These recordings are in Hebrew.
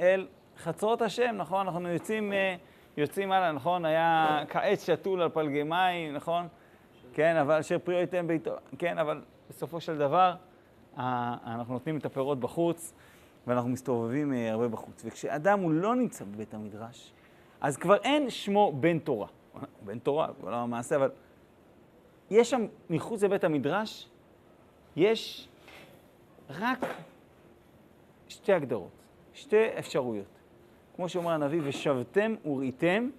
אל חצרות השם, נכון? אנחנו יוצאים, אה, יוצאים הלאה, נכון? היה כעץ שתול על פלגי מים, נכון? כן, אבל אשר פרי ייתן ביתו, כן, אבל בסופו של דבר אנחנו נותנים את הפירות בחוץ ואנחנו מסתובבים אה, הרבה בחוץ. וכשאדם הוא לא נמצא בבית המדרש, אז כבר אין שמו בן תורה. בן תורה, בעולם המעשה, אבל יש שם, מחוץ לבית המדרש, יש רק שתי הגדרות, שתי אפשרויות. כמו שאומר הנביא, ושבתם וראיתם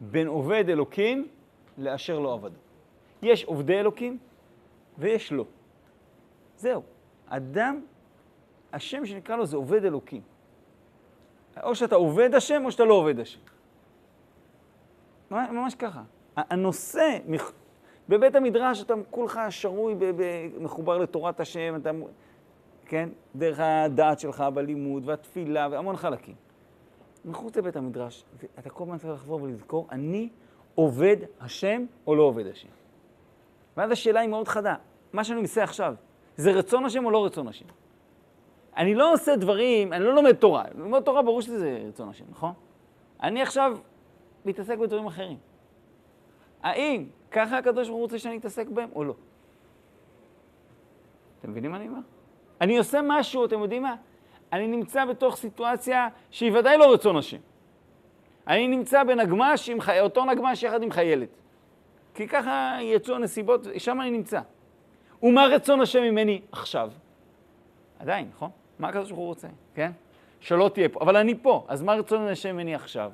בין עובד אלוקים לאשר לא עבדו. יש עובדי אלוקים ויש לא. זהו. אדם, השם שנקרא לו זה עובד אלוקים. או שאתה עובד השם או שאתה לא עובד השם. ממש ככה. הנושא, בבית המדרש אתה כולך שרוי, מחובר לתורת השם, אתה, כן? דרך הדעת שלך בלימוד והתפילה והמון חלקים. מחוץ לבית המדרש, אתה כל הזמן צריך לחזור ולזכור, אני עובד השם או לא עובד השם. ואז השאלה היא מאוד חדה, מה שאני עושה עכשיו, זה רצון השם או לא רצון השם? אני לא עושה דברים, אני לא לומד תורה. ללמוד תורה ברור שזה רצון השם, נכון? אני עכשיו מתעסק בדברים אחרים. האם ככה הקדוש ברוך הוא רוצה שאני אתעסק בהם או לא? אתם מבינים מה אני אומר? אני עושה משהו, אתם יודעים מה? אני נמצא בתוך סיטואציה שהיא ודאי לא רצון השם. אני נמצא בנגמש, עם. אותו נגמש יחד עם חיילת. כי ככה יצאו הנסיבות, שם אני נמצא. ומה רצון השם ממני עכשיו? עדיין, נכון? מה הקדוש ברוך הוא רוצה, כן? שלא תהיה פה. אבל אני פה, אז מה רצון השם ממני עכשיו?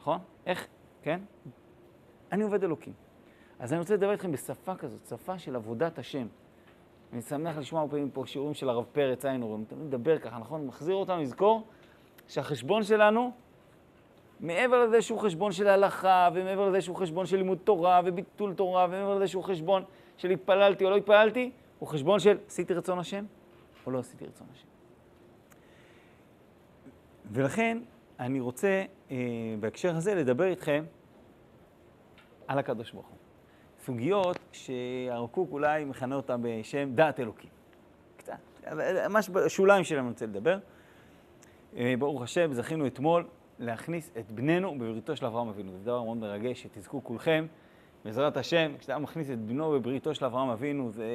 נכון? איך, כן? אני עובד אלוקים. אז אני רוצה לדבר איתכם בשפה כזאת, שפה של עבודת השם. אני שמח לשמוע פעמים פה שיעורים של הרב פרץ איינור, הוא תמיד מדבר ככה, נכון? מחזיר אותנו לזכור שהחשבון שלנו, מעבר לזה שהוא חשבון של הלכה, ומעבר לזה שהוא חשבון של לימוד תורה וביטול תורה, ומעבר לזה שהוא חשבון של התפללתי או לא התפללתי, הוא חשבון של עשיתי רצון השם או לא עשיתי רצון השם. ולכן אני רוצה אה, בהקשר הזה לדבר איתכם על הקדוש ברוך הוא. סוגיות שהרב קוק אולי מכנה אותן בשם דעת אלוקים. קצת, ממש בשוליים שלהם אני רוצה לדבר. אה, ברוך השם, זכינו אתמול להכניס את בננו בבריתו של אברהם אבינו. זה דבר מאוד מרגש, שתזכו כולכם, בעזרת השם, כשאתה מכניס את בנו בבריתו של אברהם אבינו, זה,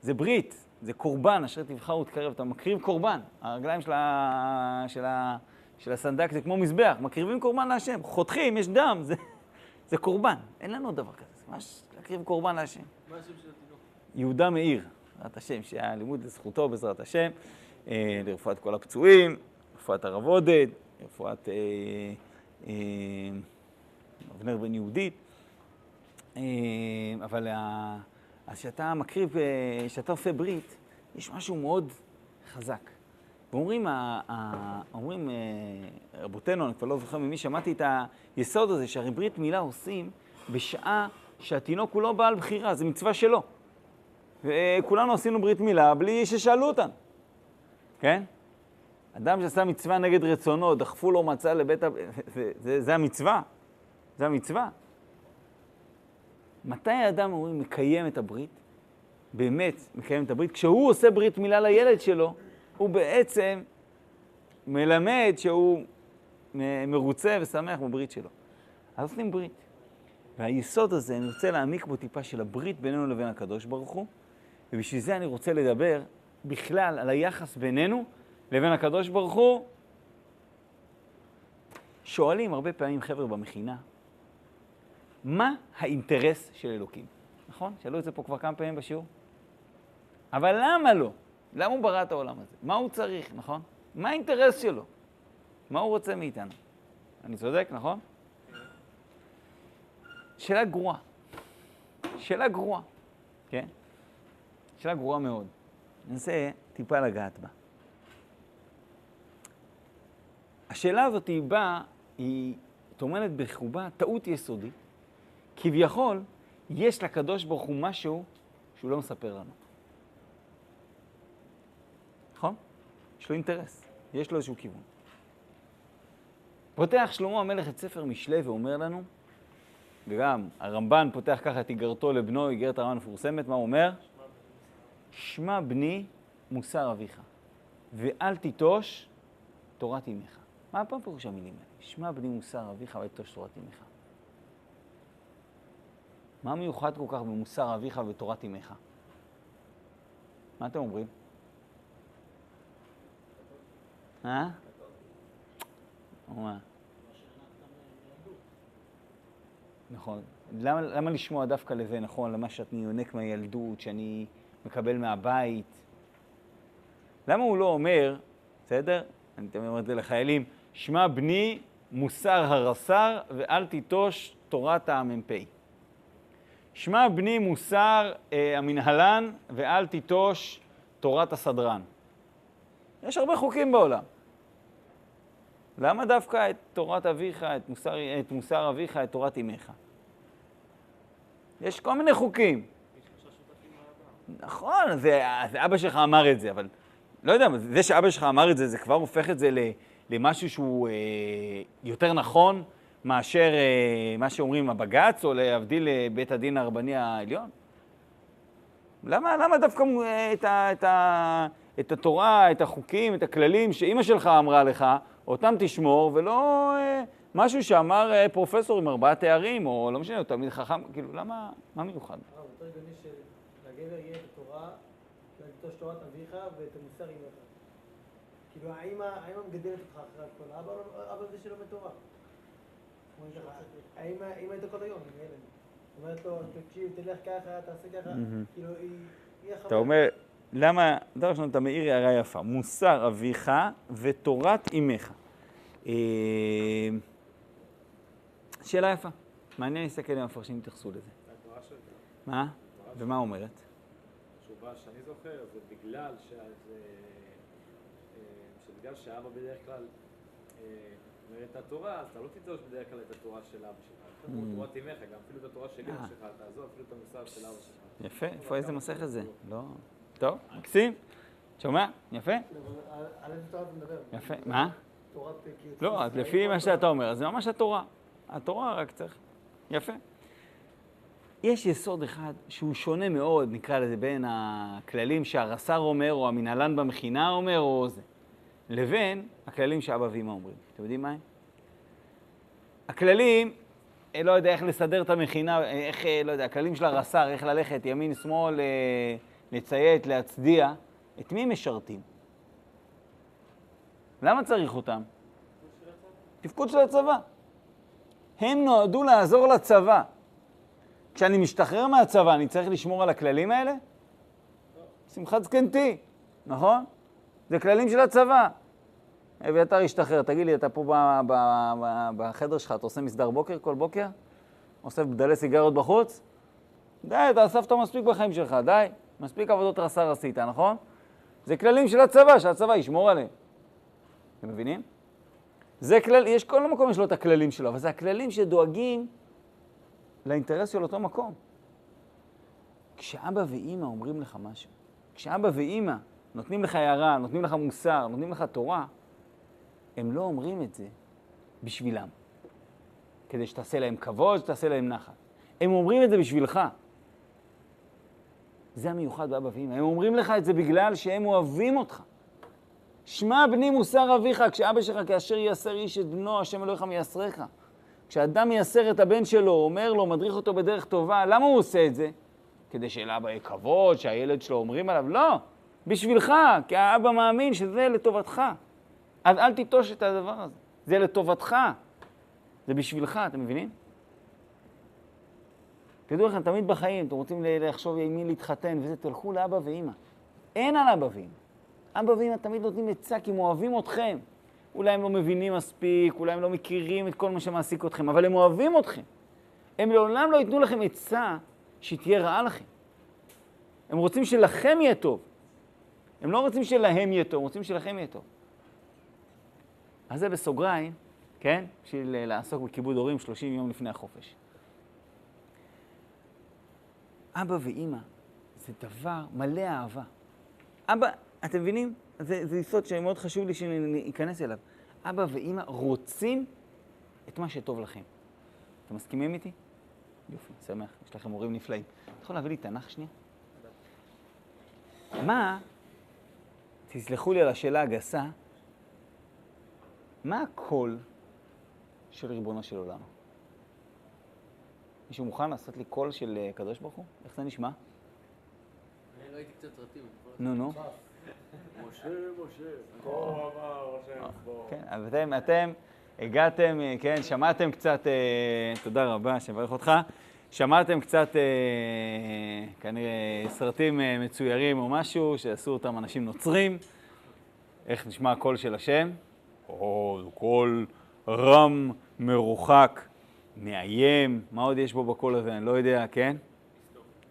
זה ברית, זה קורבן, אשר תבחר ותקרב, אתה מקריב קורבן. הרגליים של, ה, של, ה, של הסנדק זה כמו מזבח, מקריבים קורבן להשם, חותכים, יש דם, זה, זה קורבן. אין לנו דבר כזה. ממש להקריב קורבן להשם. מה השם של התינוק? יהודה מאיר, בעזרת השם, שהיה לימוד לזכותו בעזרת השם, אה, לרפואת כל הפצועים, רפואת הרב עודד, רפואת אה, אה, אבנר בן יהודית. אה, אבל אז כשאתה מקריב, כשאתה עושה ברית, יש משהו מאוד חזק. ואומרים, אומרים רבותינו, אני כבר לא זוכר ממי שמעתי את היסוד הזה, שהרי ברית מילה עושים בשעה שהתינוק הוא לא בעל בחירה, זה מצווה שלו. וכולנו עשינו ברית מילה בלי ששאלו אותנו, כן? אדם שעשה מצווה נגד רצונו, דחפו לו מצה לבית ה... זה, זה, זה המצווה, זה המצווה. מתי האדם, אומרים, מקיים את הברית? באמת מקיים את הברית? כשהוא עושה ברית מילה לילד שלו, הוא בעצם מלמד שהוא מרוצה ושמח בברית שלו. אז עושים ברית. והיסוד הזה, אני רוצה להעמיק בו טיפה של הברית בינינו לבין הקדוש ברוך הוא, ובשביל זה אני רוצה לדבר בכלל על היחס בינינו לבין הקדוש ברוך הוא. שואלים הרבה פעמים חבר'ה במכינה, מה האינטרס של אלוקים? נכון? שאלו את זה פה כבר כמה פעמים בשיעור. אבל למה לא? למה הוא ברא את העולם הזה? מה הוא צריך, נכון? מה האינטרס שלו? מה הוא רוצה מאיתנו? אני צודק, נכון? שאלה גרועה. שאלה גרועה, כן? שאלה גרועה מאוד. ננסה טיפה לגעת בה. השאלה הזאת היא באה, היא טומנת בחובה טעות יסודית. כביכול, יש לקדוש ברוך הוא משהו שהוא לא מספר לנו. נכון? יש לו אינטרס, יש לו איזשהו כיוון. פותח שלמה המלך את ספר משלי ואומר לנו, וגם הרמב"ן פותח ככה את איגרתו לבנו, איגרת הרמב"ן מפורסמת, מה הוא אומר? שמע בני מוסר אביך, ואל תיטוש ותורת אמך. מה פה פירוש המילים האלה? שמע בני מוסר אביך ותוש תורת אמך. מה מיוחד כל כך במוסר אביך ותורת אמך? מה אתם אומרים? אה? מה? נכון. למה, למה לשמוע דווקא לזה, נכון? למה שאני יונק מהילדות, שאני מקבל מהבית? למה הוא לא אומר, בסדר? אני תמיד אומר את זה לחיילים, שמע בני מוסר הרס"ר ואל תיטוש תורת המ"פ. שמע בני מוסר אה, המנהלן ואל תיטוש תורת הסדרן. יש הרבה חוקים בעולם. למה דווקא את תורת אביך, את מוסר, את מוסר אביך, את תורת אמך? יש כל מיני חוקים. נכון, זה, זה אבא שלך אמר את זה, אבל לא יודע, זה שאבא שלך אמר את זה, זה כבר הופך את זה למשהו שהוא אה, יותר נכון מאשר אה, מה שאומרים הבג"ץ, או להבדיל לבית הדין הרבני העליון? למה, למה דווקא אה, את, ה, את, ה, את התורה, את החוקים, את הכללים שאימא שלך אמרה לך, אותם תשמור, ולא אה, משהו שאמר אה, פרופסור עם ארבעה תארים, או לא משנה, תלמיד חכם, כאילו, למה, מה מיוחד? הרב, יותר הגיוני שלגבר יהיה את התורה, לטוש תורת אביך ואת המוסר אמך. כאילו, האמא מגדלת אותך אחרי הכל, אבא לא- זה שלומד תורה. האמא הייתה כל היום עם ילד. אומרת לו, תקשיב, תלך ככה, תעשה ככה. כאילו, היא... אתה. אומר, למה, דבר ראשון, אתה מעיר הערה יפה, מוסר אביך ותורת אמך. אה, שאלה יפה. מעניין להסתכל אם המפרשים יתייחסו לזה. מה? ומה אומרת? התשובה שאני זוכר זה בגלל זה, אה, שבגלל שאבא בדרך כלל אה, אומר את התורה, אז אתה לא תדרוש בדרך כלל את התורה של אבא שלך. Mm. תורת אמך, גם אפילו את התורה של אמא אה. שלך, תעזוב אפילו את המוסר של אבא שלך. יפה, איפה איזה מסכת זה? לא. טוב, מקסים. שומע? יפה? על- איזה תורה אתה מדבר? יפה. מה? לא, אז לפי מה שאתה אומר, זה ממש התורה. התורה רק צריך. יפה. יש יסוד אחד שהוא שונה מאוד, נקרא לזה, בין הכללים שהרס"ר אומר, או המנהלן במכינה אומר, או זה, לבין הכללים שאבא ואמא אומרים. אתם יודעים מה הם? הכללים, אה, לא יודע איך לסדר את המכינה, אה, איך, אה, לא יודע, הכללים של הרס"ר, איך ללכת ימין, שמאל, אה, לציית, להצדיע, את מי משרתים? למה צריך אותם? תפקוד של הצבא. הם נועדו לעזור לצבא. כשאני משתחרר מהצבא, אני צריך לשמור על הכללים האלה? שמחת זקנתי, נכון? זה כללים של הצבא. אביתר השתחרר, תגיד לי, אתה פה בחדר שלך, אתה עושה מסדר בוקר כל בוקר? אוסף בדלי סיגריות בחוץ? די, אתה אספת מספיק בחיים שלך, די. מספיק עבודות רס"ר עשית, נכון? זה כללים של הצבא, שהצבא ישמור עליהם. אתם מבינים? זה כלל, יש כל מקום יש לו את הכללים שלו, אבל זה הכללים שדואגים לאינטרס של אותו מקום. כשאבא ואימא אומרים לך משהו, כשאבא ואימא נותנים לך הערה, נותנים לך מוסר, נותנים לך תורה, הם לא אומרים את זה בשבילם, כדי שתעשה להם כבוד, שתעשה להם נחת. הם אומרים את זה בשבילך. זה המיוחד באבא ואימא. הם אומרים לך את זה בגלל שהם אוהבים אותך. שמע בני מוסר אביך, כשאבא שלך, כאשר יסר איש את בנו, השם אלוהיך מייסריך. כשאדם מייסר את הבן שלו, אומר לו, מדריך אותו בדרך טובה, למה הוא עושה את זה? כדי שלאבא יהיה כבוד, שהילד שלו אומרים עליו? לא, בשבילך, כי האבא מאמין שזה לטובתך. אז אל תיטוש את הדבר הזה, זה לטובתך, זה בשבילך, אתם מבינים? תדעו לכם, תמיד בחיים, אתם רוצים לחשוב עם מי להתחתן וזה, תלכו לאבא ואימא. אין על אבא ואימא. אבא ואמא תמיד נותנים עצה כי הם אוהבים אתכם. אולי הם לא מבינים מספיק, אולי הם לא מכירים את כל מה שמעסיק אתכם, אבל הם אוהבים אתכם. הם לעולם לא ייתנו לכם עצה שתהיה רעה לכם. הם רוצים שלכם יהיה טוב. הם לא רוצים שלהם יהיה טוב, הם רוצים שלכם יהיה טוב. אז זה בסוגריים, כן? בשביל אה, לעסוק בכיבוד הורים 30 יום לפני החופש. אבא ואימא זה דבר מלא אהבה. אבא, אתם מבינים? זה, זה יסוד שמאוד חשוב לי שניכנס אליו. אבא ואימא רוצים את מה שטוב לכם. אתם מסכימים איתי? יופי, שמח, יש לכם הורים נפלאים. אתה יכול להביא לי תנ"ך שנייה? מה, תסלחו לי על השאלה הגסה, מה הקול של ריבונו של עולם? מישהו מוכן לעשות לי קול של אה, קדוש ברוך הוא? איך זה נשמע? אני ראיתי קצת סרטים. נו, נו. משה, משה. כה אמר השם צבאות. כן, אז אתם, אתם הגעתם, אה, כן, שמעתם קצת, אה, תודה רבה, שיברך אותך. שמעתם קצת, אה, כנראה, סרטים אה, מצוירים או משהו שעשו אותם אנשים נוצרים. איך נשמע הקול של השם? או, זה קול רם, מרוחק, מאיים. מה עוד יש בו בקול הזה? אני לא יודע, כן?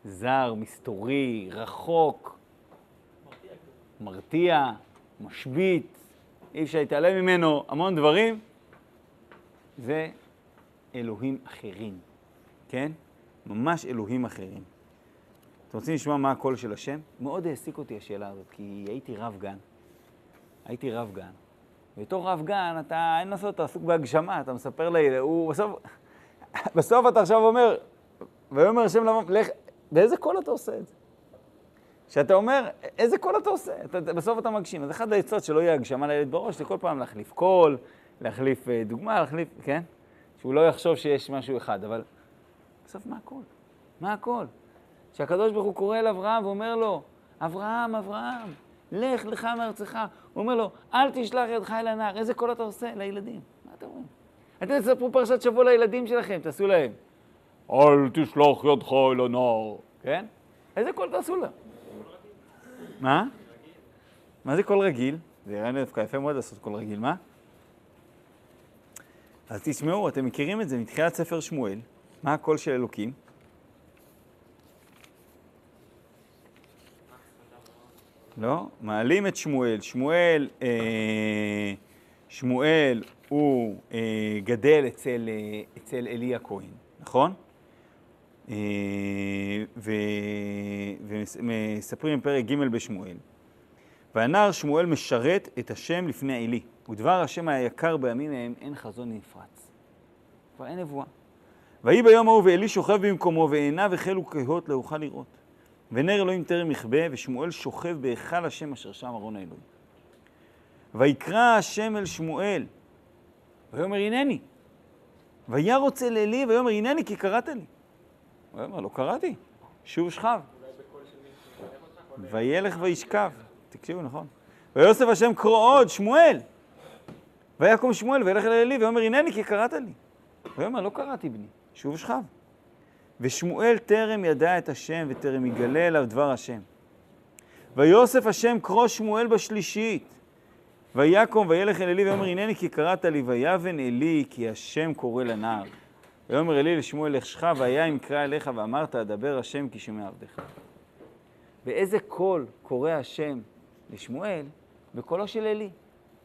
זר, מסתורי, רחוק, מרתיע, משבית, אי אפשר להתעלם ממנו, המון דברים. זה אלוהים אחרים, כן? ממש אלוהים אחרים. אתם רוצים לשמוע מה הקול של השם? מאוד העסיק אותי השאלה הזאת, כי הייתי רב גן. הייתי רב גן. בתור רב גן, אתה, אין לעשות, אתה עסוק בהגשמה, אתה מספר לילד, הוא בסוף, בסוף אתה עכשיו אומר, ויאמר השם לבוא, לך, באיזה קול אתה עושה את זה? שאתה אומר, איזה קול אתה עושה? אתה, בסוף אתה מגשים. אז אחת העצות שלא יהיה הגשמה לילד בראש, זה כל פעם להחליף קול, להחליף אה, דוגמה, להחליף, כן? שהוא לא יחשוב שיש משהו אחד, אבל בסוף מה הקול? מה הקול? שהקדוש ברוך הוא קורא אל אברהם ואומר לו, אברהם, אברהם, לך לך מארצך. הוא אומר לו, אל תשלח ידך אל הנער. איזה קול אתה עושה? לילדים. מה אתם אומרים? אתם תספרו פרשת שבוע לילדים שלכם, תעשו להם. אל תשלח ידך אל הנער. כן? איזה קול תעשו לה? מה? מה זה קול רגיל? זה נראה לי דווקא יפה מאוד לעשות קול רגיל, מה? אז תשמעו, אתם מכירים את זה מתחילת ספר שמואל. מה הקול של אלוקים? לא, מעלים את שמואל. שמואל, אה, שמואל הוא אה, גדל אצל, אה, אצל עלי הכהן, נכון? אה, ומספרים בפרק ג' בשמואל. והנער שמואל משרת את השם לפני עלי, ודבר השם היקר בימים ההם אין חזון נפרץ. כבר אין נבואה. ויהי ביום ההוא ועלי שוכב במקומו, ועיניו החלו כהות לאוכל לראות. ונר אלוהים טרם יכבה, ושמואל שוכב בהיכל השם אשר שם ארון האלוהים. ויקרא השם אל שמואל, ויאמר הנני. וירוץ אל עלי, ויאמר הנני כי קראת לי. הוא אומר, לא קראתי, שוב שכב. וילך וישכב. תקשיבו, נכון. ויוסף השם קרוא עוד, שמואל. ויקום שמואל וילך אל עלי, ויאמר הנני כי קראת לי. ויאמר, לא קראתי בני, שוב שכב. ושמואל טרם ידע את השם וטרם יגלה אליו דבר השם. ויוסף השם קרוא שמואל בשלישית. ויקום וילך אל עלי ויאמר הנני כי קראת לי ויבן עלי כי השם קורא לנער. ויאמר עלי לשמואל שכב והיה אם קרא אליך ואמרת אדבר השם כי שומע עבדך. באיזה קול קורא השם לשמואל? בקולו של עלי.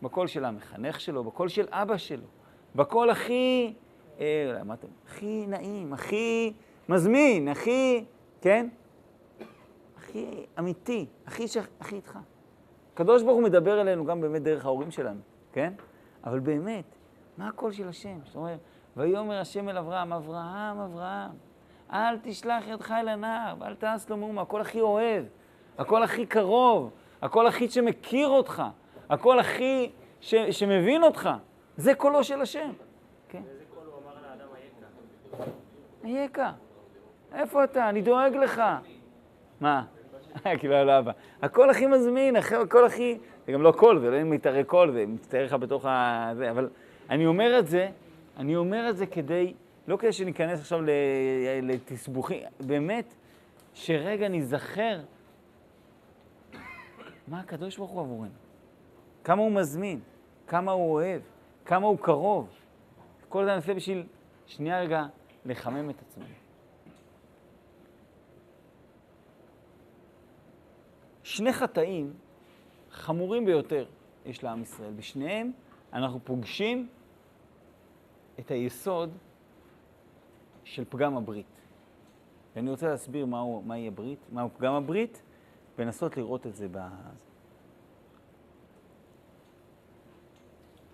בקול של המחנך שלו, בקול של אבא שלו. בקול הכי, אה, מה אתם, הכי נעים, הכי מזמין, הכי, כן? הכי אמיתי, הכי, ש... הכי איתך. הקדוש ברוך הוא מדבר אלינו גם באמת דרך ההורים שלנו, כן? אבל באמת, מה הקול של השם? זאת אומרת, ויאמר השם אל אברהם, אברהם, אברהם, אל תשלח ידך אל הנער, ואל תעש לו מאומה, הקול הכי אוהב, הקול הכי קרוב, הקול הכי שמכיר אותך, הקול הכי ש... שמבין אותך. זה קולו של השם. כן? באיזה קול הוא אמר לאדם אייכה? אייכה, איפה אתה? אני דואג לך. מה? כאילו, לא אבא. הקול הכי מזמין, הקול הכי... זה גם לא קול, זה לא מתאר קול, זה מצטייר לך בתוך ה... זה, אבל אני אומר את זה, אני אומר את זה כדי, לא כדי שניכנס עכשיו לתסבוכים, באמת, שרגע ניזכר מה הקדוש ברוך הוא עבורנו. כמה הוא מזמין, כמה הוא אוהב, כמה הוא קרוב. כל זה אני עושה בשביל שנייה רגע לחמם את עצמנו. שני חטאים חמורים ביותר יש לעם ישראל. בשניהם אנחנו פוגשים את היסוד של פגם הברית. ואני רוצה להסביר מהו, מהי הברית, מהו פגם הברית, ולנסות לראות את זה ב...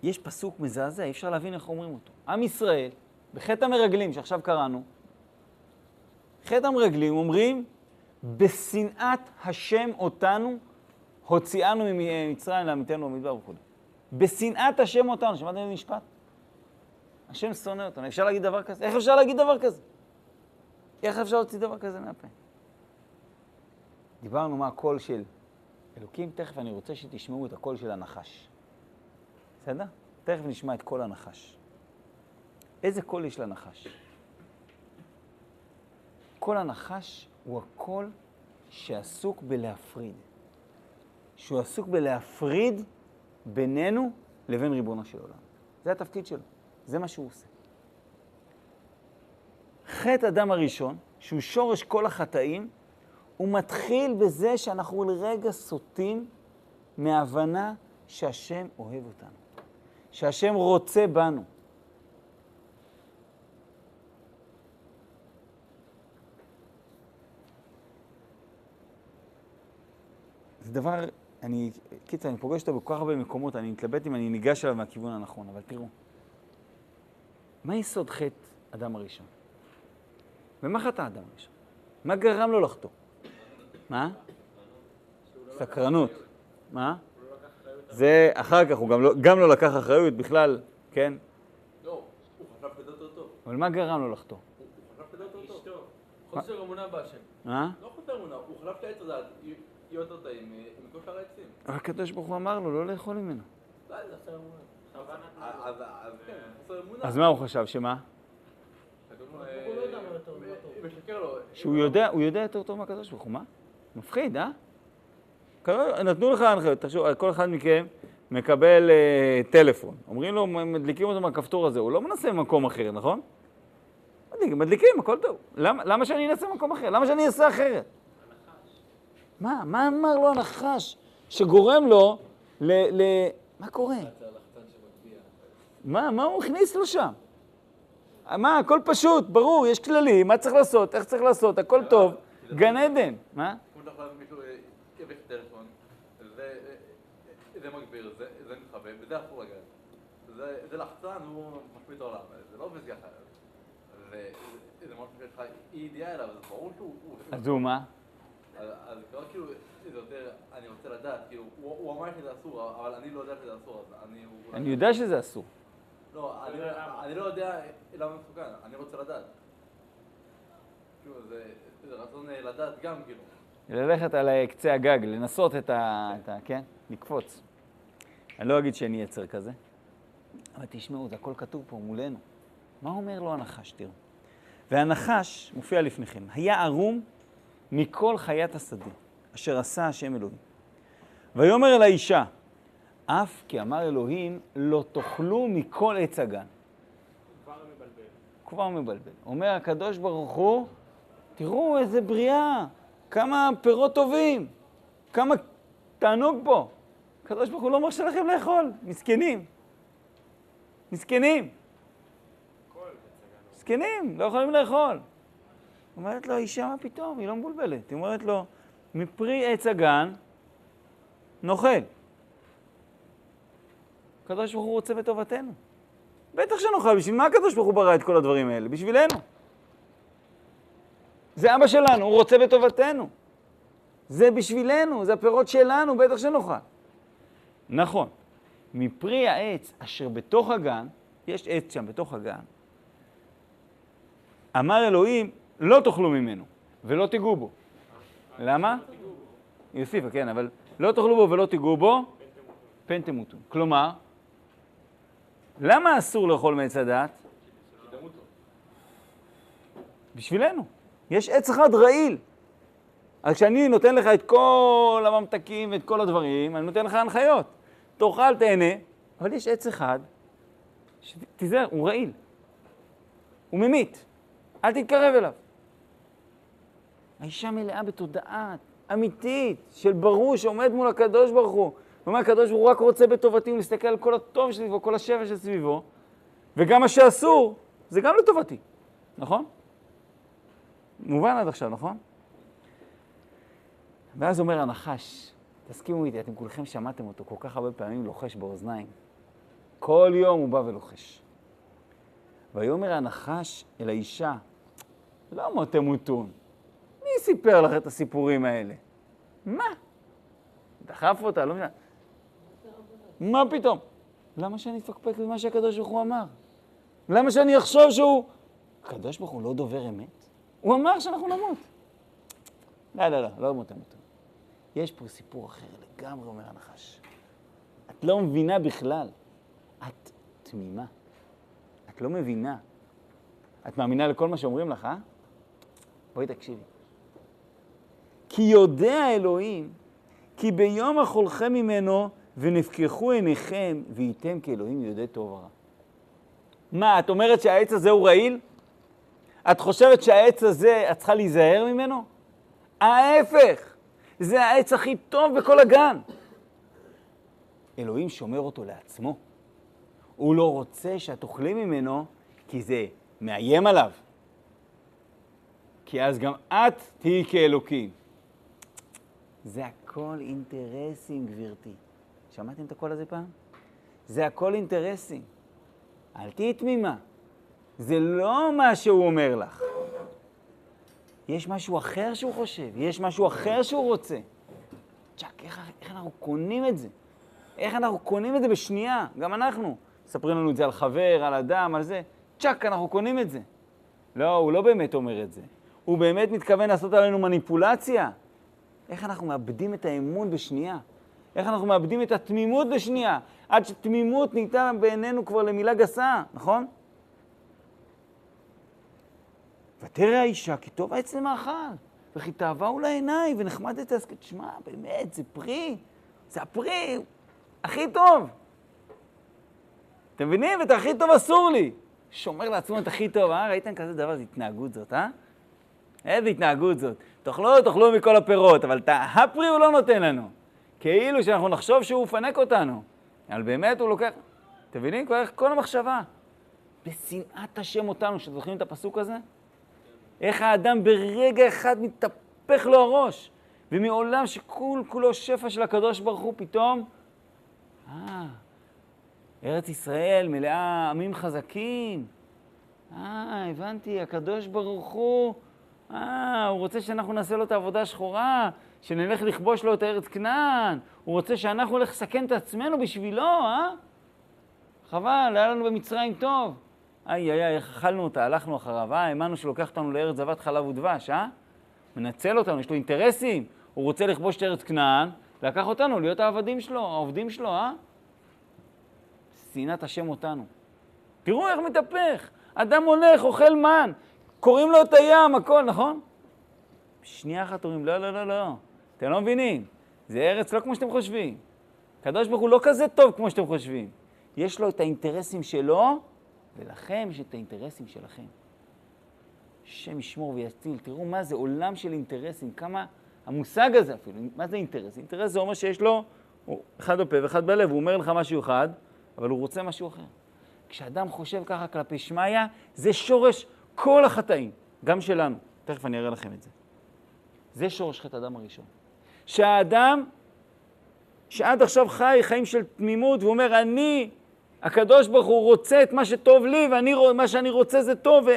יש פסוק מזעזע, אי אפשר להבין איך אומרים אותו. עם ישראל, בחטא המרגלים שעכשיו קראנו, חטא המרגלים אומרים, בשנאת השם אותנו, הוציאנו ממצרים לעמיתנו במדבר וכו'. בשנאת השם אותנו. שמעתם איזה משפט? השם שונא אותנו. אפשר להגיד דבר כזה? איך אפשר להגיד דבר כזה? איך אפשר להוציא דבר כזה מהפה? דיברנו מה הקול של אלוקים, תכף אני רוצה שתשמעו את הקול של הנחש. בסדר? תכף נשמע את קול הנחש. איזה קול יש לנחש? קול הנחש הוא הקול שעסוק בלהפריד. שהוא עסוק בלהפריד בינינו לבין ריבונו של עולם. זה התפקיד שלו, זה מה שהוא עושה. חטא אדם הראשון, שהוא שורש כל החטאים, הוא מתחיל בזה שאנחנו לרגע סוטים מההבנה שהשם אוהב אותנו, שהשם רוצה בנו. דבר, אני, קיצר, אני פוגש אותו בכל כך הרבה מקומות, אני מתלבט אם אני ניגש אליו מהכיוון הנכון, אבל תראו, מה יסוד חטא אדם הראשון? ומה חטא האדם הראשון? מה גרם לו לחטוא? מה? סקרנות. מה? זה אחר כך, הוא גם לא, גם לא לקח אחריות בכלל, כן? לא, הוא חשב יותר טוב. אבל מה גרם לו לחטוא? הוא חשב יותר טוב. אשתו. חוסר אמונה בהשם. מה? לא חוסר אמונה, הוא חשב שהעץ הזה יהיה יותר טעים אה, מכל שאר העצים. הקדוש ברוך הוא אמר לו לא לאכול ממנו. נתנה אז אז כן. אז מה הוא חשב? שמה? לא. שהוא יודע, הוא יודע יותר טוב מהקדוש ברוך הוא, מה? מפחיד, אה? נתנו לך הנחיות, תחשוב, כל אחד מכם מקבל אה, טלפון. אומרים לו, מדליקים אותו מהכפתור הזה, הוא לא מנסה במקום אחר, נכון? מדליקים, מדליקים, הכל טוב. למה, למה שאני אנסה במקום אחר? למה שאני אעשה אחרת? מה? מה אמר לו הנחש שגורם לו ל... ל... מה קורה? מה, מה הוא הכניס לו שם? מה, הכל פשוט, ברור, יש כללים, מה צריך לעשות, איך צריך לעשות, הכל טוב, גן עדן. מה? אה, טלפון, זה אה, זה מגביר, זה זה וזה. זה- זה לחצן, הוא משמיט העולם, זה לא עובד ככה. זה זה משהו שיש לך אי ידיעה אליו, אז ברור שהוא... הוא- אז הוא מה? אז כבר כאילו, זה יותר, אני רוצה לדעת, כאילו, הוא אמר שזה אסור, אבל אני לא יודע שזה אסור, אז אני... אני יודע שזה אסור. לא, אני לא- לא יודע למה מסוכן, אני רוצה לדעת. כאילו, זה רצון אה, לדעת גם, כאילו. ללכת על קצה הגג, לנסות. את ה כן? לקפוץ. אני לא אגיד שאני יצר כזה, אבל תשמעו, זה הכל כתוב פה מולנו. מה אומר לו הנחש? תראו. והנחש, מופיע לפניכם, היה ערום מכל חיית השדה, אשר עשה השם אלוהים. ויאמר אל האישה, אף כי אמר אלוהים, לא תאכלו מכל עץ הגן. כבר מבלבל. כבר מבלבל. אומר הקדוש ברוך הוא, תראו איזה בריאה, כמה פירות טובים, כמה תענוג פה. הקדוש ברוך הוא לא מרשה לכם לאכול, מסכנים. מסכנים. מסכנים, לא יכולים לאכול. אומרת לו, האישה, מה פתאום? היא לא מבולבלת. היא אומרת לו, מפרי עץ הגן נאכל. הקדוש ברוך הוא רוצה בטובתנו. בטח שנאכל, בשביל מה הקדוש ברוך הוא ברא את כל הדברים האלה? בשבילנו. זה אבא שלנו, הוא רוצה בטובתנו. זה בשבילנו, זה הפירות שלנו, בטח שנאכל. נכון, מפרי העץ אשר בתוך הגן, יש עץ שם בתוך הגן, אמר אלוהים, לא תאכלו ממנו ולא תיגעו בו. למה? היא הוסיפה, כן, אבל לא תאכלו בו ולא תיגעו בו, פן תמותו. כלומר, למה אסור לאכול מעץ הדעת? בשבילנו. יש עץ אחד רעיל. אז כשאני נותן לך את כל הממתקים ואת כל הדברים, אני נותן לך הנחיות. תאכל, תהנה, אבל יש עץ אחד, שתיזהר, הוא רעיל. הוא ממית. אל תתקרב אליו. האישה מלאה בתודעה אמיתית של ברור שעומד מול הקדוש ברוך הוא. הוא אומר, הקדוש ברוך הוא רק רוצה בטובתי, הוא מסתכל על כל הטוב שסביבו, כל השפע שסביבו, וגם מה שאסור, זה גם לטובתי, נכון? מובן עד עכשיו, נכון? ואז אומר הנחש, תסכימו איתי, אתם כולכם שמעתם אותו כל כך הרבה פעמים לוחש באוזניים. כל יום הוא בא ולוחש. ויאמר הנחש אל האישה, למה תמותון? מי סיפר לך את הסיפורים האלה? מה? דחף אותה, לא מבינה. מה פתאום? למה שאני אפקפק במה שהקדוש ברוך הוא אמר? למה שאני אחשוב שהוא... הקדוש ברוך הוא לא דובר אמת? הוא אמר שאנחנו נמות. לא, לא, לא, לא מות המותו. יש פה סיפור אחר לגמרי, אומר הנחש. את לא מבינה בכלל. את תמימה. את לא מבינה. את מאמינה לכל מה שאומרים לך, אה? בואי תקשיבי. כי יודע אלוהים, כי ביום אכולכם ממנו ונפקחו עיניכם, וייתם כאלוהים יודעי טוב ורע. מה, את אומרת שהעץ הזה הוא רעיל? את חושבת שהעץ הזה, את צריכה להיזהר ממנו? ההפך, זה העץ הכי טוב בכל הגן. אלוהים שומר אותו לעצמו. הוא לא רוצה שאת תאכלי ממנו, כי זה מאיים עליו. כי אז גם את תהיי כאלוקים. זה הכל אינטרסים, גברתי. שמעתם את הקול הזה פעם? זה הכל אינטרסים. אל תהיי תמימה. זה לא מה שהוא אומר לך. יש משהו אחר שהוא חושב, יש משהו אחר שהוא רוצה. צ'אק, איך, איך אנחנו קונים את זה? איך אנחנו קונים את זה בשנייה? גם אנחנו. מספרים לנו את זה על חבר, על אדם, על זה. צ'אק, אנחנו קונים את זה. לא, הוא לא באמת אומר את זה. הוא באמת מתכוון לעשות עלינו מניפולציה. איך אנחנו מאבדים את האמון בשנייה? איך אנחנו מאבדים את התמימות בשנייה? עד שתמימות נהייתה בעינינו כבר למילה גסה, נכון? ותראה האישה כי טוב העץ למאכל, וכי תאווה לעיניי, ונחמד את ההסכת. שמע, באמת, זה פרי, זה הפרי הכי טוב. אתם מבינים? ואת הכי טוב אסור לי. שומר לעצמו את הכי טוב, אה? ראיתם כזה דבר? זו התנהגות זאת, אה? איזה התנהגות זאת. תאכלו, תאכלו מכל הפירות, אבל את הפרי הוא לא נותן לנו. כאילו שאנחנו נחשוב שהוא מפנק אותנו. אבל באמת הוא לוקח... אתם מבינים? כל המחשבה. בשנאת השם אותנו, שאתם זוכרים את הפסוק הזה? איך האדם ברגע אחד מתהפך לו הראש, ומעולם שכול כולו שפע של הקדוש ברוך הוא, פתאום, אה, ארץ ישראל מלאה עמים חזקים. אה, הבנתי, הקדוש ברוך הוא, אה, הוא רוצה שאנחנו נעשה לו את העבודה השחורה, שנלך לכבוש לו את הארץ כנען. הוא רוצה שאנחנו נלך לסכן את עצמנו בשבילו, אה? חבל, היה לנו במצרים טוב. איי, איי, איי, איך אכלנו אותה, הלכנו אחריו, אה? האמנו שלוקח אותנו לארץ זבת חלב ודבש, אה? מנצל אותנו, יש לו אינטרסים. הוא רוצה לכבוש את ארץ כנען, לקח אותנו להיות העבדים שלו, העובדים שלו, אה? שנאת השם אותנו. תראו איך מתהפך. אדם הולך, אוכל מן, קוראים לו את הים, הכל, נכון? שנייה אחת אומרים, לא, לא, לא, לא. אתם לא מבינים. זה ארץ לא כמו שאתם חושבים. הקדוש ברוך הוא לא כזה טוב כמו שאתם חושבים. יש לו את האינטרסים שלו, ולכם יש את האינטרסים שלכם. השם ישמור ויציל. תראו מה זה עולם של אינטרסים, כמה המושג הזה אפילו, מה זה אינטרס? אינטרס זה אומר שיש לו אחד בפה ואחד בלב, הוא אומר לך משהו אחד, אבל הוא רוצה משהו אחר. כשאדם חושב ככה כלפי שמיא, זה שורש כל החטאים, גם שלנו. תכף אני אראה לכם את זה. זה שורש חטא אדם הראשון. שהאדם, שעד עכשיו חי חיים של תמימות, והוא אומר, אני, הקדוש ברוך הוא רוצה את מה שטוב לי, ומה שאני רוצה זה טוב,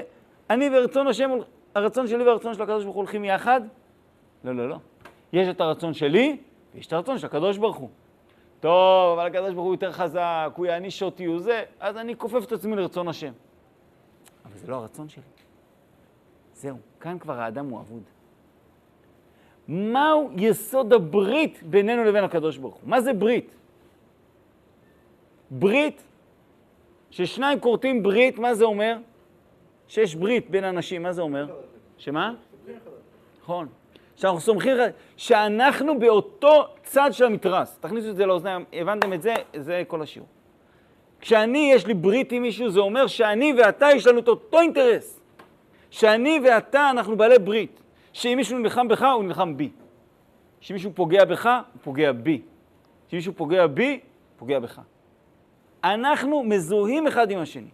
ואני ורצון השם, הרצון שלי והרצון של הקדוש ברוך הוא הולכים יחד? לא, לא, לא. יש את הרצון שלי, ויש את הרצון של הקדוש ברוך הוא. טוב, אבל הקדוש ברוך הוא יותר חזק, הוא יעניש אותי, הוא זה, אז אני כופף את עצמי לרצון השם. זה לא הרצון שלי. זהו, כאן כבר האדם הוא אבוד. מהו יסוד הברית בינינו לבין הקדוש ברוך הוא? מה זה ברית? ברית, ששניים כורתים ברית, מה זה אומר? שיש ברית בין אנשים, מה זה אומר? שמה? נכון. שאנחנו סומכים, שאנחנו באותו צד של המתרס. תכניסו את זה לאוזניים, הבנתם את זה? זה כל השיעור. כשאני, יש לי ברית עם מישהו, זה אומר שאני ואתה, יש לנו את אותו אינטרס. שאני ואתה, אנחנו בעלי ברית. שאם מישהו נלחם בך, הוא נלחם בי. שמישהו פוגע בך, הוא פוגע בי. שמישהו פוגע בי, פוגע בך. אנחנו מזוהים אחד עם השני.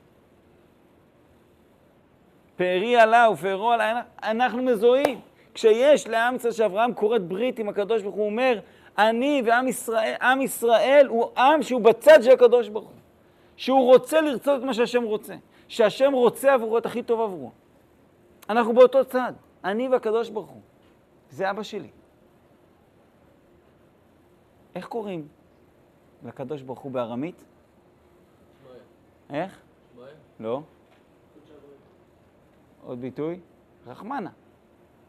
פארי עלה ופארו עלה, אנחנו מזוהים. כשיש ישראל שאברהם כורת ברית עם הקדוש ברוך הוא, אומר, אני ועם ישראל, עם ישראל הוא עם שהוא בצד של הקדוש ברוך הוא. שהוא רוצה לרצות את מה שהשם רוצה. שהשם רוצה עבורו את הכי טוב עבורו. אנחנו באותו צד, אני והקדוש ברוך הוא. זה אבא שלי. איך קוראים לקדוש ברוך הוא בארמית? איך? לא. עוד ביטוי? רחמנה.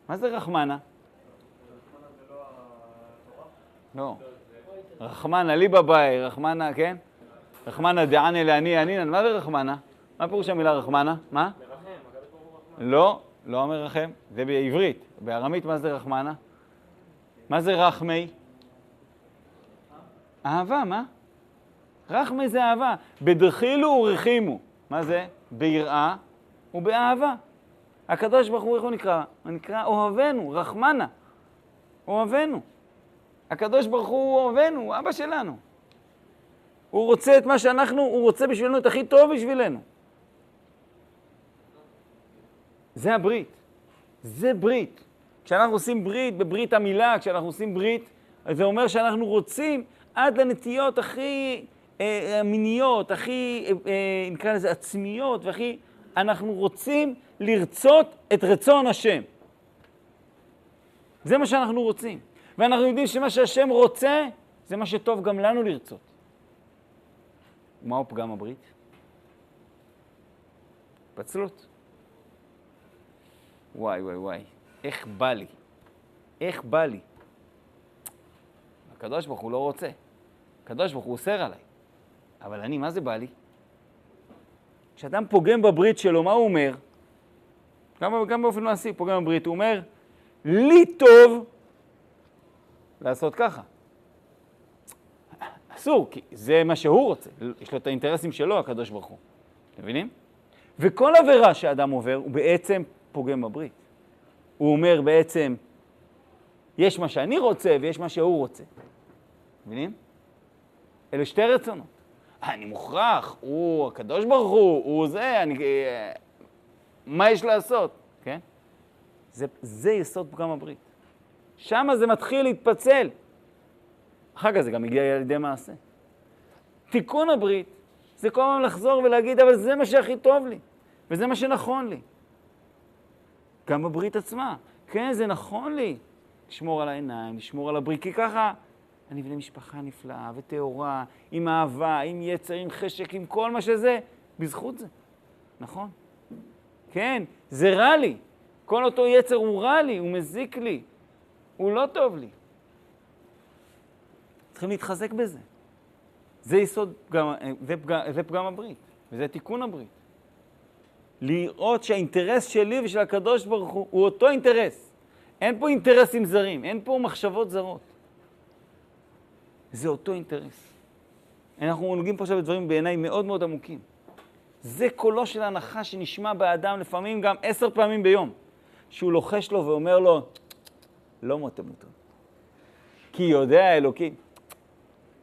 מה זה רחמנה? לא. רחמנה, ליבא באי, רחמנה, כן? רחמנה דענה לעני ענינן, מה זה רחמנה? מה פירוש המילה רחמנה? מה? לא, לא המרחם, זה בעברית. בארמית מה זה רחמנה? מה זה רחמי? אהבה, מה? רחמי זה אהבה. בדחילו ורחימו. מה זה? ביראה ובאהבה. הקדוש ברוך הוא, איך הוא נקרא? הוא נקרא אוהבינו, רחמנה. אוהבינו. הקדוש ברוך הוא אוהבינו, הוא אבא שלנו. הוא רוצה את מה שאנחנו, הוא רוצה בשבילנו את הכי טוב בשבילנו. זה הברית. זה ברית. כשאנחנו עושים ברית, בברית המילה, כשאנחנו עושים ברית, זה אומר שאנחנו רוצים עד לנטיות הכי אה, מיניות, הכי, אה, נקרא לזה עצמיות, והכי, אנחנו רוצים לרצות את רצון השם. זה מה שאנחנו רוצים. ואנחנו יודעים שמה שהשם רוצה, זה מה שטוב גם לנו לרצות. מהו פגם הברית? התפצלות. וואי, וואי, וואי, איך בא לי. איך בא לי. הקדוש ברוך הוא לא רוצה. הקדוש ברוך הוא אוסר עליי. אבל אני, מה זה בא לי? כשאדם פוגם בברית שלו, מה הוא אומר? גם, גם באופן מעשי, פוגם בברית, הוא אומר, לי טוב לעשות ככה. אסור, כי זה מה שהוא רוצה. יש לו את האינטרסים שלו, הקדוש ברוך הוא. אתם מבינים? וכל עבירה שאדם עובר, הוא בעצם פוגם בברית. הוא אומר בעצם, יש מה שאני רוצה ויש מה שהוא רוצה. מבינים? אלה שתי רצונות. אני מוכרח, הוא הקדוש ברוך הוא, הוא זה, אני... אה, מה יש לעשות, כן? זה, זה יסוד פגם הברית. שם זה מתחיל להתפצל. אחר כך זה גם הגיע על ידי מעשה. תיקון הברית זה כל הזמן לחזור ולהגיד, אבל זה מה שהכי טוב לי, וזה מה שנכון לי. גם בברית עצמה. כן, זה נכון לי לשמור על העיניים, לשמור על הברית, כי ככה אני אבנה משפחה נפלאה וטהורה, עם אהבה, עם יצר, עם חשק, עם כל מה שזה, בזכות זה, נכון? כן, זה רע לי. כל אותו יצר הוא רע לי, הוא מזיק לי, הוא לא טוב לי. צריכים להתחזק בזה. זה יסוד, פגם, זה, פגם, זה פגם הברית, וזה תיקון הברית. לראות שהאינטרס שלי ושל הקדוש ברוך הוא הוא אותו אינטרס. אין פה אינטרסים זרים, אין פה מחשבות זרות. זה אותו אינטרס. אנחנו נוגעים פה עכשיו בדברים בעיניי מאוד מאוד עמוקים. זה קולו של הנחש שנשמע באדם לפעמים גם עשר פעמים ביום, שהוא לוחש לו ואומר לו, לא מות תמותו. כי יודע האלוקים.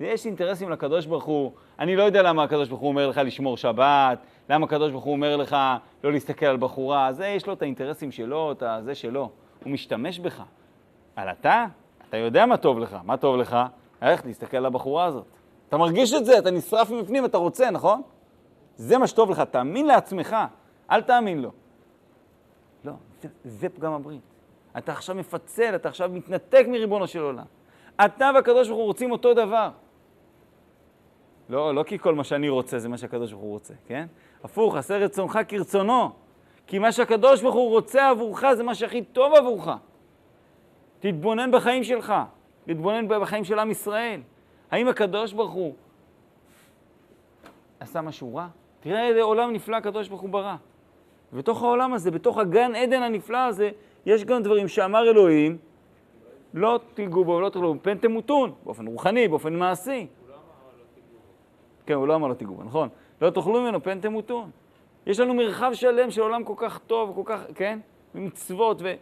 ויש אינטרסים לקדוש ברוך הוא. אני לא יודע למה הקדוש ברוך הוא אומר לך לשמור שבת, למה הקדוש ברוך הוא אומר לך לא להסתכל על בחורה. זה, יש לו את האינטרסים שלו, את הזה שלו. הוא משתמש בך. אבל אתה, אתה יודע מה טוב לך. מה טוב לך? איך להסתכל על הבחורה הזאת. אתה מרגיש את זה, אתה נשרף מבפנים, אתה רוצה, נכון? זה מה שטוב לך, תאמין לעצמך, אל תאמין לו. לא, זה, זה פגם הברית. אתה עכשיו מפצל, אתה עכשיו מתנתק מריבונו של עולם. אתה והקדוש ברוך הוא רוצים אותו דבר. לא, לא כי כל מה שאני רוצה זה מה שהקדוש ברוך הוא רוצה, כן? הפוך, עשה רצונך כרצונו. כי מה שהקדוש ברוך הוא רוצה עבורך זה מה שהכי טוב עבורך. תתבונן בחיים שלך, תתבונן בחיים של עם ישראל. האם הקדוש ברוך הוא עשה משהו רע? תראה איזה עולם נפלא הקדוש ברוך הוא ברא. ובתוך העולם הזה, בתוך הגן עדן הנפלא הזה, יש גם דברים שאמר אלוהים, לא תיגעו בו, לא תאכלו, פן תמותון, באופן רוחני, באופן מעשי. כן, הוא לא אמר לא תיגעו בו, נכון. לא תאכלו ממנו, פן תמותון. יש לנו מרחב שלם של עולם כל כך טוב, כל כך, כן? ומצוות, ו...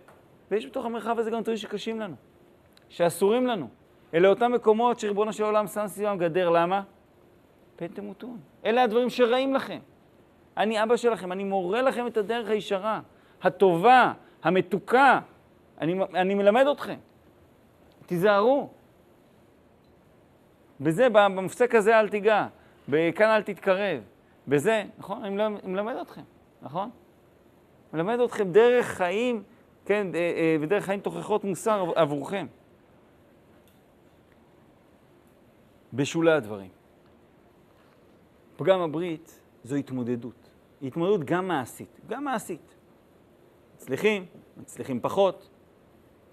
ויש בתוך המרחב הזה גם דברים שקשים לנו, שאסורים לנו. אלה אותם מקומות שריבונו של עולם שם סביבם גדר, למה? פן תמותון. אלה הדברים שרעים לכם. אני אבא שלכם, אני מורה לכם את הדרך הישרה, הטובה, המתוקה. אני, אני מלמד אתכם. תיזהרו. בזה, במפסק הזה אל תיגע, כאן אל תתקרב. בזה, נכון? אני מלמד אתכם, נכון? מלמד אתכם דרך חיים, כן, אה, אה, ודרך חיים תוכחות מוסר עבורכם. בשולי הדברים. פגם הברית זו התמודדות. התמודדות גם מעשית, גם מעשית. מצליחים, מצליחים פחות.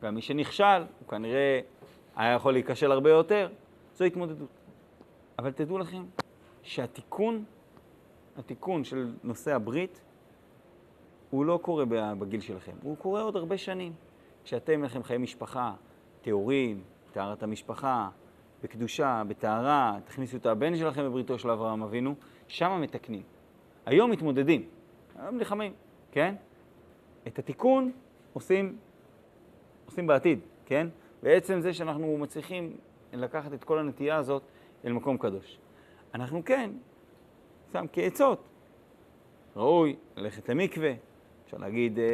גם מי שנכשל, הוא כנראה היה יכול להיכשל הרבה יותר. זו התמודדות. אבל תדעו לכם שהתיקון, התיקון של נושא הברית, הוא לא קורה בגיל שלכם, הוא קורה עוד הרבה שנים. כשאתם לכם חיי משפחה, טהורים, טהרת המשפחה, בקדושה, בטהרה, תכניסו את הבן שלכם בבריתו של אברהם אבינו, שם מתקנים. היום מתמודדים, היום נלחמים, כן? את התיקון עושים, עושים בעתיד, כן? בעצם זה שאנחנו מצליחים לקחת את כל הנטייה הזאת אל מקום קדוש. אנחנו כן, שם כעצות, ראוי ללכת למקווה, אפשר להגיד אה,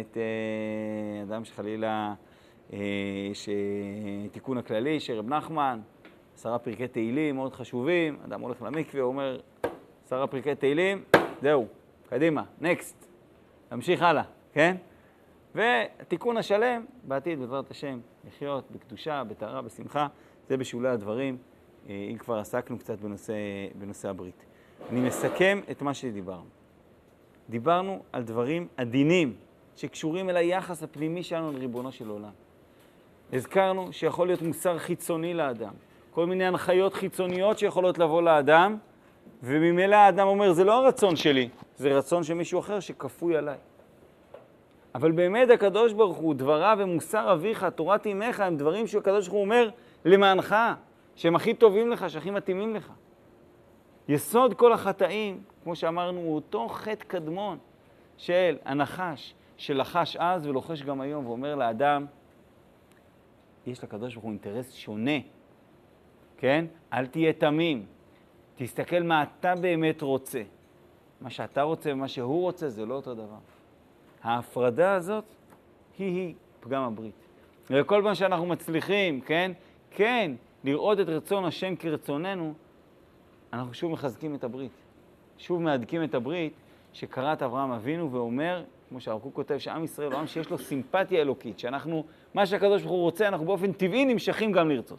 את אה, אדם שחלילה, אה, תיקון הכללי של רב נחמן, עשרה פרקי תהילים מאוד חשובים, אדם הולך למקווה, אומר, עשרה פרקי תהילים, זהו, קדימה, נקסט, נמשיך הלאה, כן? ותיקון השלם, בעתיד, בעזרת השם, לחיות בקדושה, בטהרה, בשמחה, זה בשולי הדברים, אם כבר עסקנו קצת בנושא, בנושא הברית. אני מסכם את מה שדיברנו. דיברנו על דברים עדינים שקשורים אל היחס הפנימי שלנו לריבונו של עולם. הזכרנו שיכול להיות מוסר חיצוני לאדם, כל מיני הנחיות חיצוניות שיכולות לבוא לאדם, וממילא האדם אומר, זה לא הרצון שלי, זה רצון של מישהו אחר שכפוי עליי. אבל באמת הקדוש ברוך הוא, דבריו ומוסר אביך, תורת אמך, הם דברים שהקדוש ברוך הוא אומר למענך, שהם הכי טובים לך, שהכי מתאימים לך. יסוד כל החטאים, כמו שאמרנו, הוא אותו חטא קדמון של הנחש, שלחש אז ולוחש גם היום, ואומר לאדם, יש לקדוש ברוך הוא אינטרס שונה, כן? אל תהיה תמים, תסתכל מה אתה באמת רוצה. מה שאתה רוצה ומה שהוא רוצה זה לא אותו דבר. ההפרדה הזאת היא-היא פגם הברית. וכל פעם שאנחנו מצליחים, כן? כן, לראות את רצון השם כרצוננו, אנחנו שוב מחזקים את הברית. שוב מהדקים את הברית שקראת אברהם אבינו ואומר, כמו שהרב קוק כותב, שעם ישראל הוא עם שיש לו סימפתיה אלוקית, שאנחנו, מה שהקדוש ברוך הוא רוצה, אנחנו באופן טבעי נמשכים גם לרצות.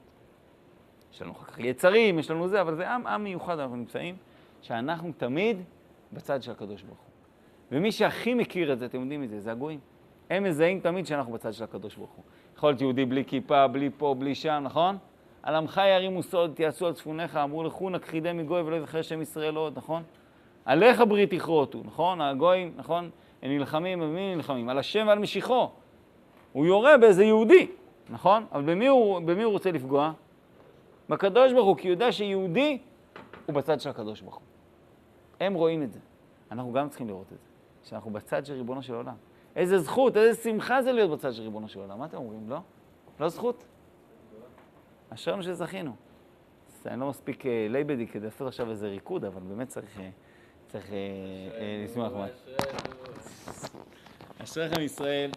יש לנו אחר כך יצרים, יש לנו זה, אבל זה עם, עם מיוחד אנחנו נמצאים, שאנחנו תמיד בצד של הקדוש ברוך הוא. ומי שהכי מכיר את זה, אתם יודעים מזה, זה הגויים. הם מזהים תמיד שאנחנו בצד של הקדוש ברוך הוא. יכול להיות יהודי בלי כיפה, בלי פה, בלי שם, נכון? על עמך ירימו סוד, תיעשו על צפוניך, אמרו לכו נכחידם מגוי ולא יזכר שם ישראל עוד, נכון? עליך ברית יכרותו, נכון? הגויים, נכון? הם נלחמים, במי נלחמים? על השם ועל משיחו. הוא יורה באיזה יהודי, נכון? אבל במי הוא, במי הוא רוצה לפגוע? בקדוש ברוך הוא, כי הוא יודע שיהודי הוא בצד של הקדוש ברוך הוא. הם רואים את זה. אנחנו גם צריכים לראות את זה, שאנחנו בצד של ריבונו של עולם. איזה זכות, איזה שמחה זה להיות בצד של ריבונו של עולם. מה אתם אומרים? לא? לא זכות? אשרנו שזכינו. אני לא מספיק אה, לייבדי כדי לעשות עכשיו איזה ריקוד, אבל באמת צריך, אה, צריך אה, לשמוח. אשריכם ישראל.